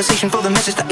conversation for the message that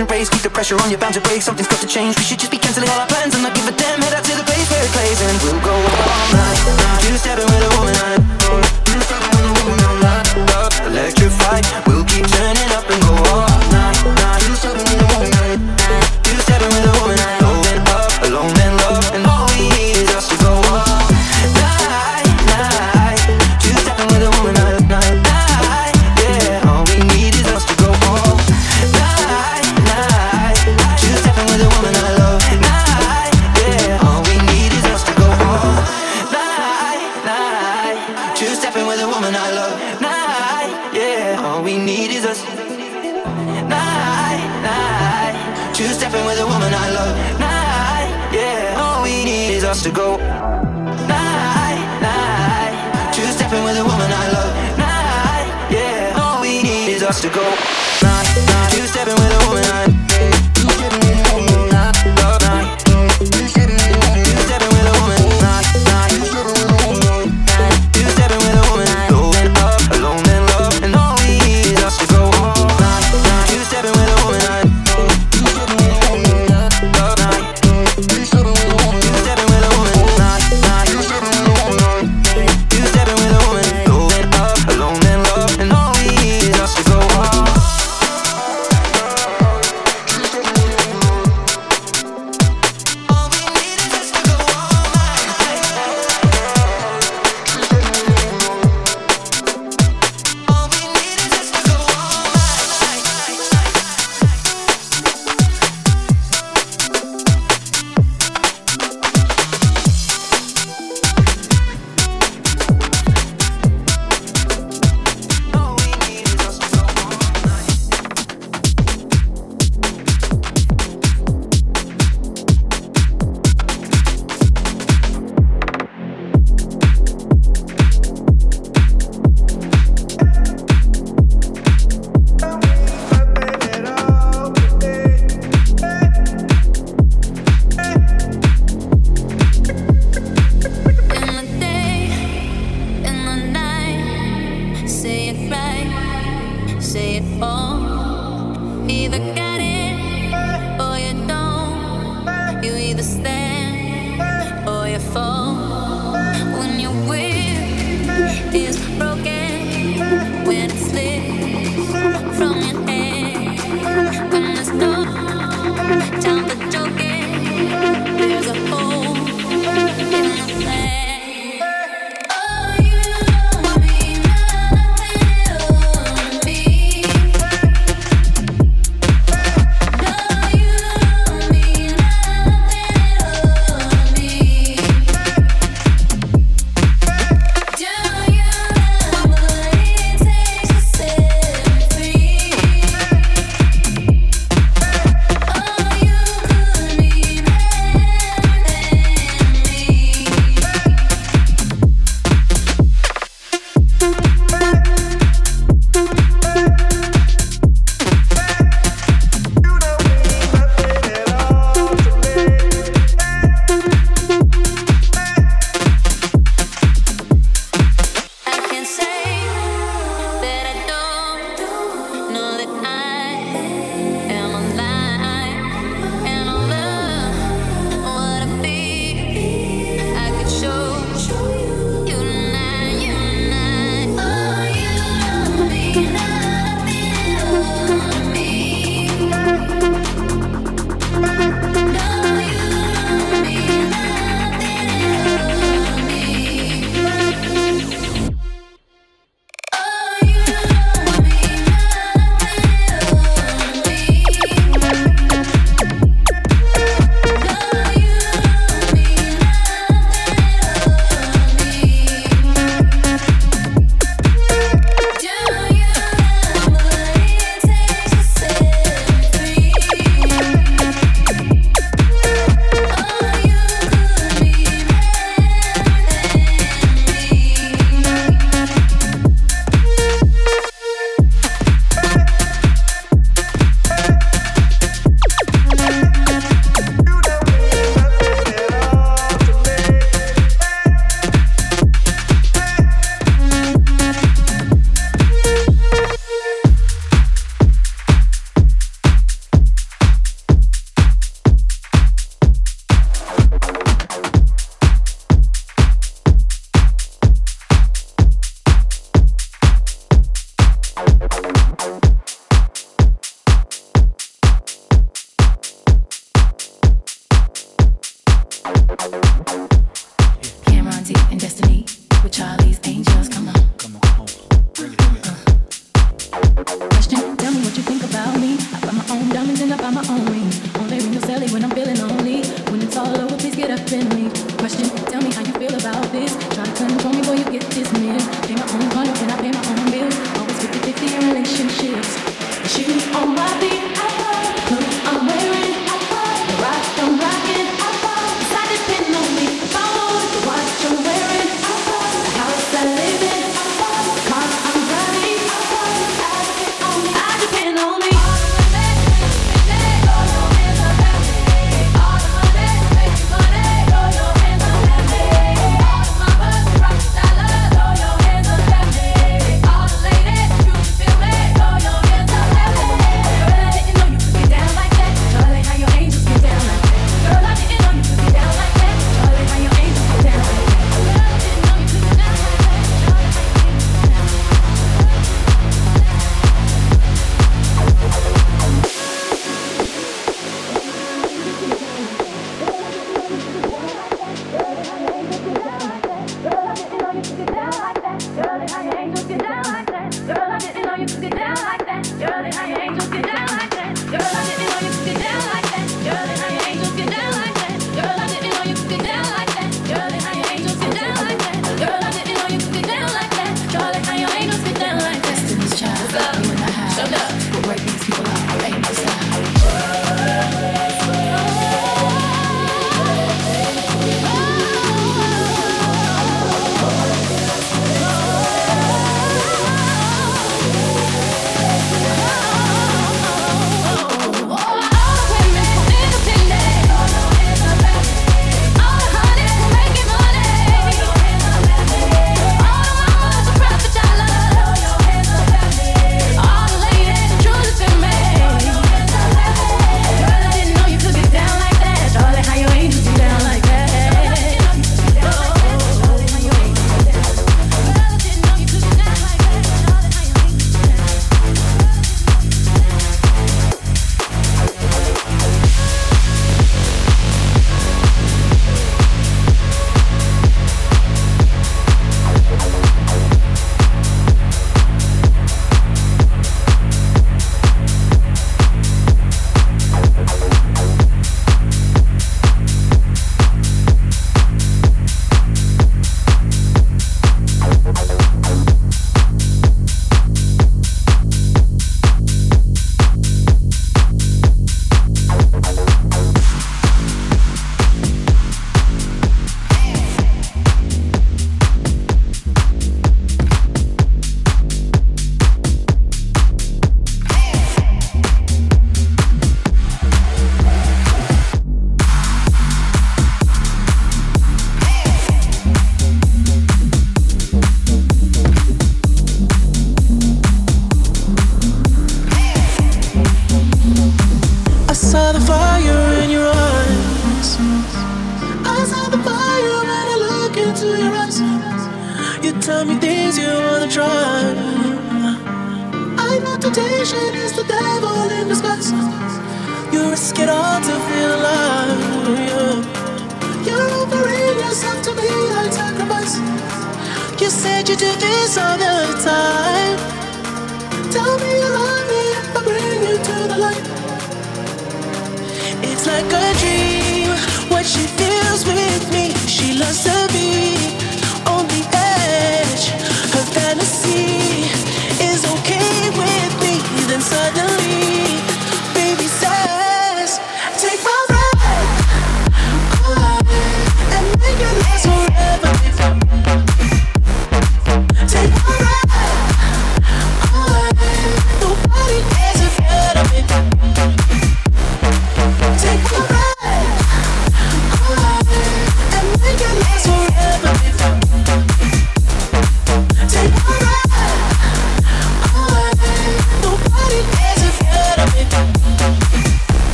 Keep the pressure on, you're bound to break Something's got to change. We should just be cancelling all our plans And not give a damn. Head out to the place where it plays. And we'll go all night. Two-stepping with a woman. I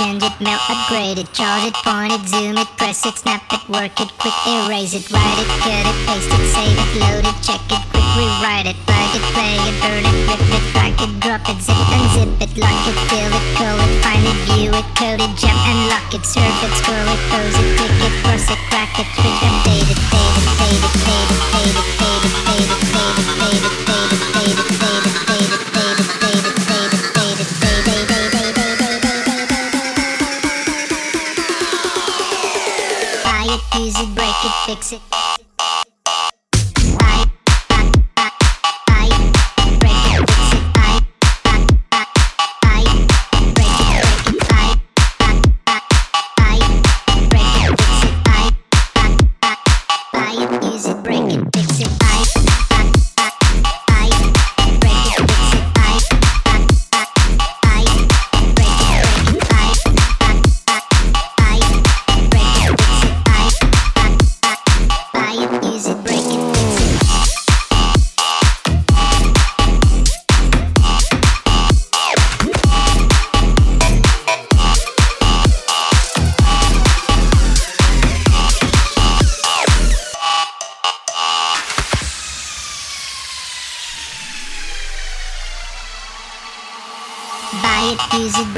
change it, mail, upgrade it, charge it, point it, zoom it, press it, snap it, work it, quick erase it, write it, cut it, paste it, save it, load it, check it, quick rewrite it, plug it, play it, burn it, rip it, drag it, drop it, zip unzip it, lock it, fill it, call it, find it, view it, code it, jump and lock it, surf it, scroll it, pose it, click it, cross it, crack it, switch, update it, fade it, fade it, fade it, fade it, fade it,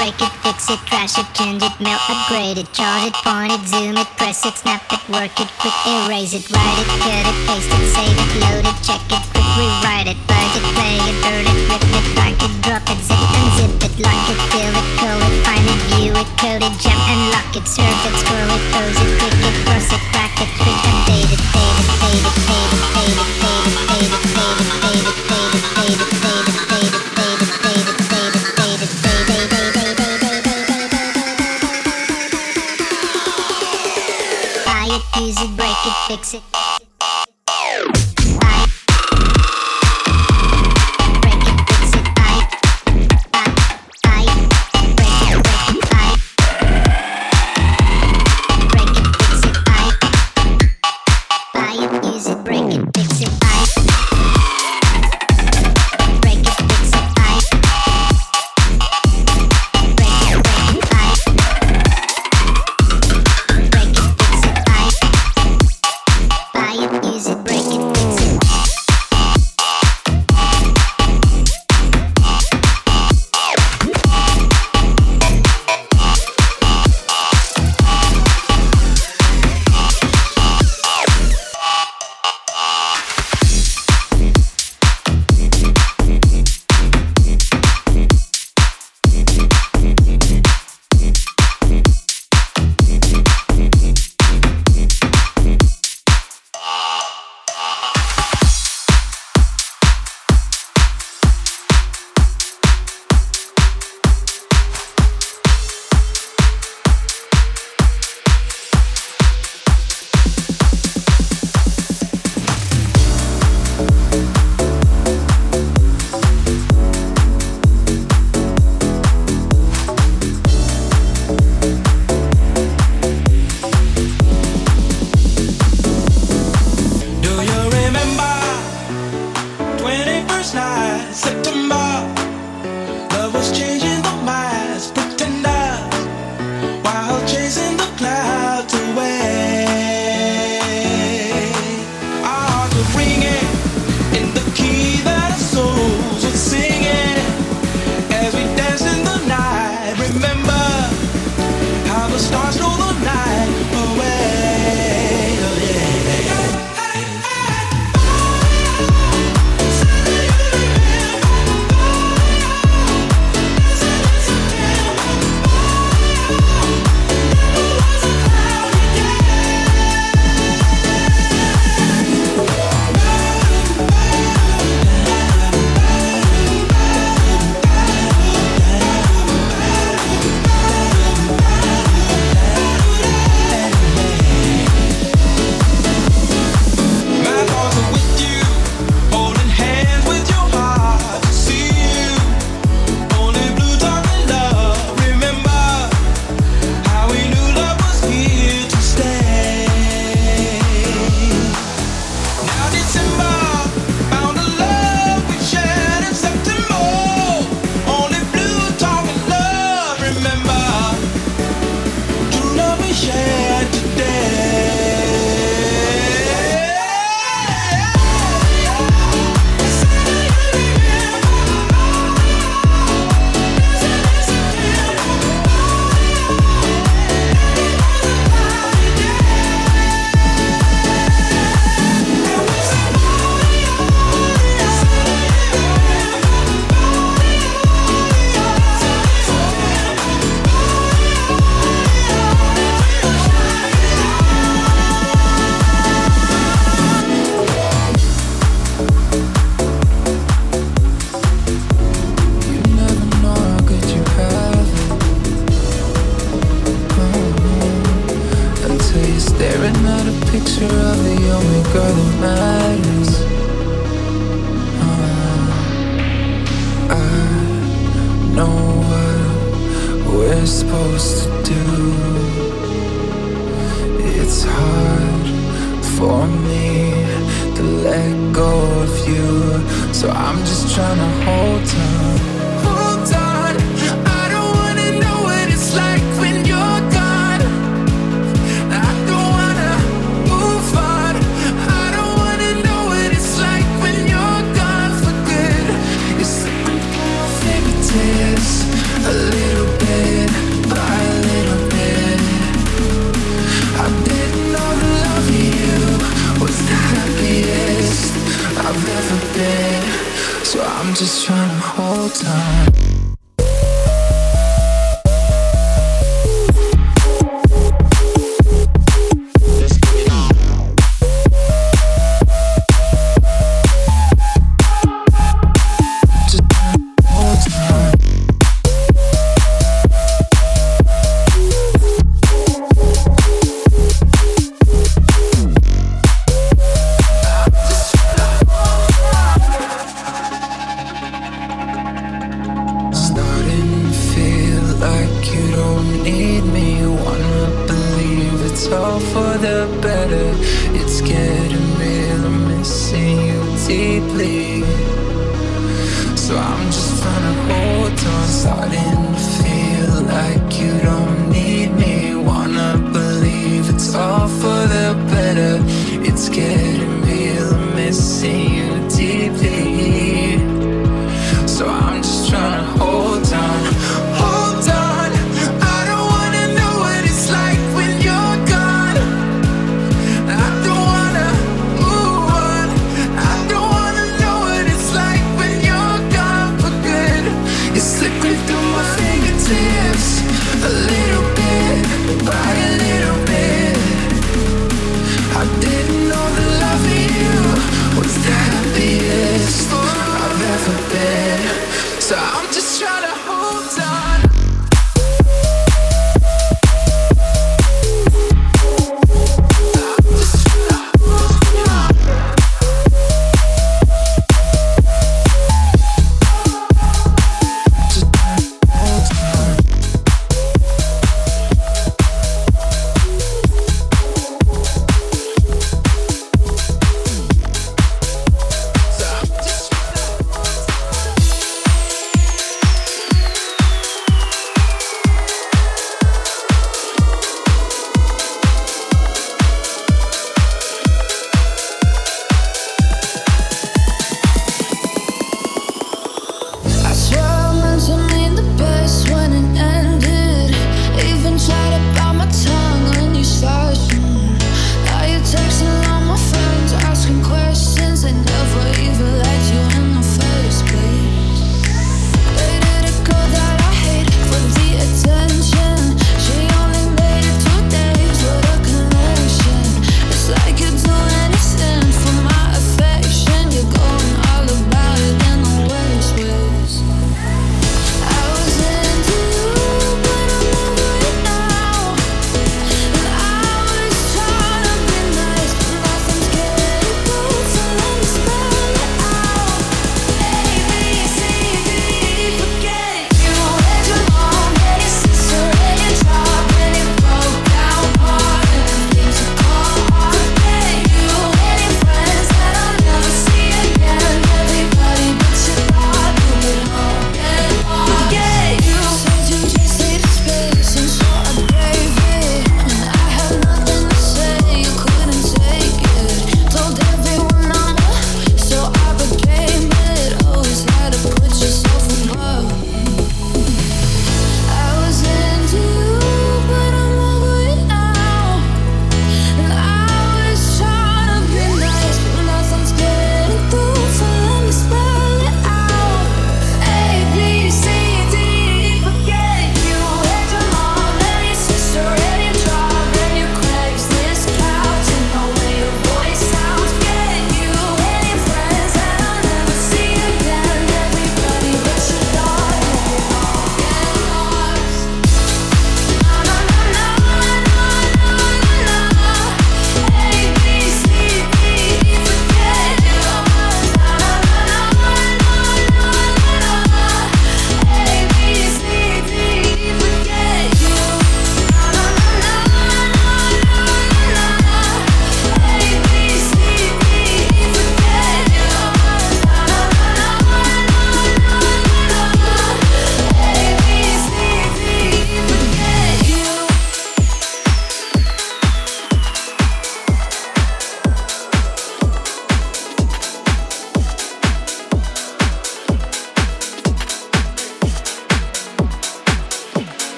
break it, fix it, trash it, change it, mail, upgrade it, charge it, point it, zoom it, press it, snap it, work it, quick erase it, write it, cut it, paste it, save it, load it, check it, quick rewrite it, plug it, play it, burn it, rip it, drag it, drop it, zip unzip it, lock it, fill it, call it, find it, view it, code it, jump and lock it, surf it, scroll it, pose it, click it, cross it, crack it, switch, update it, fade it, fade it, fade it, exit.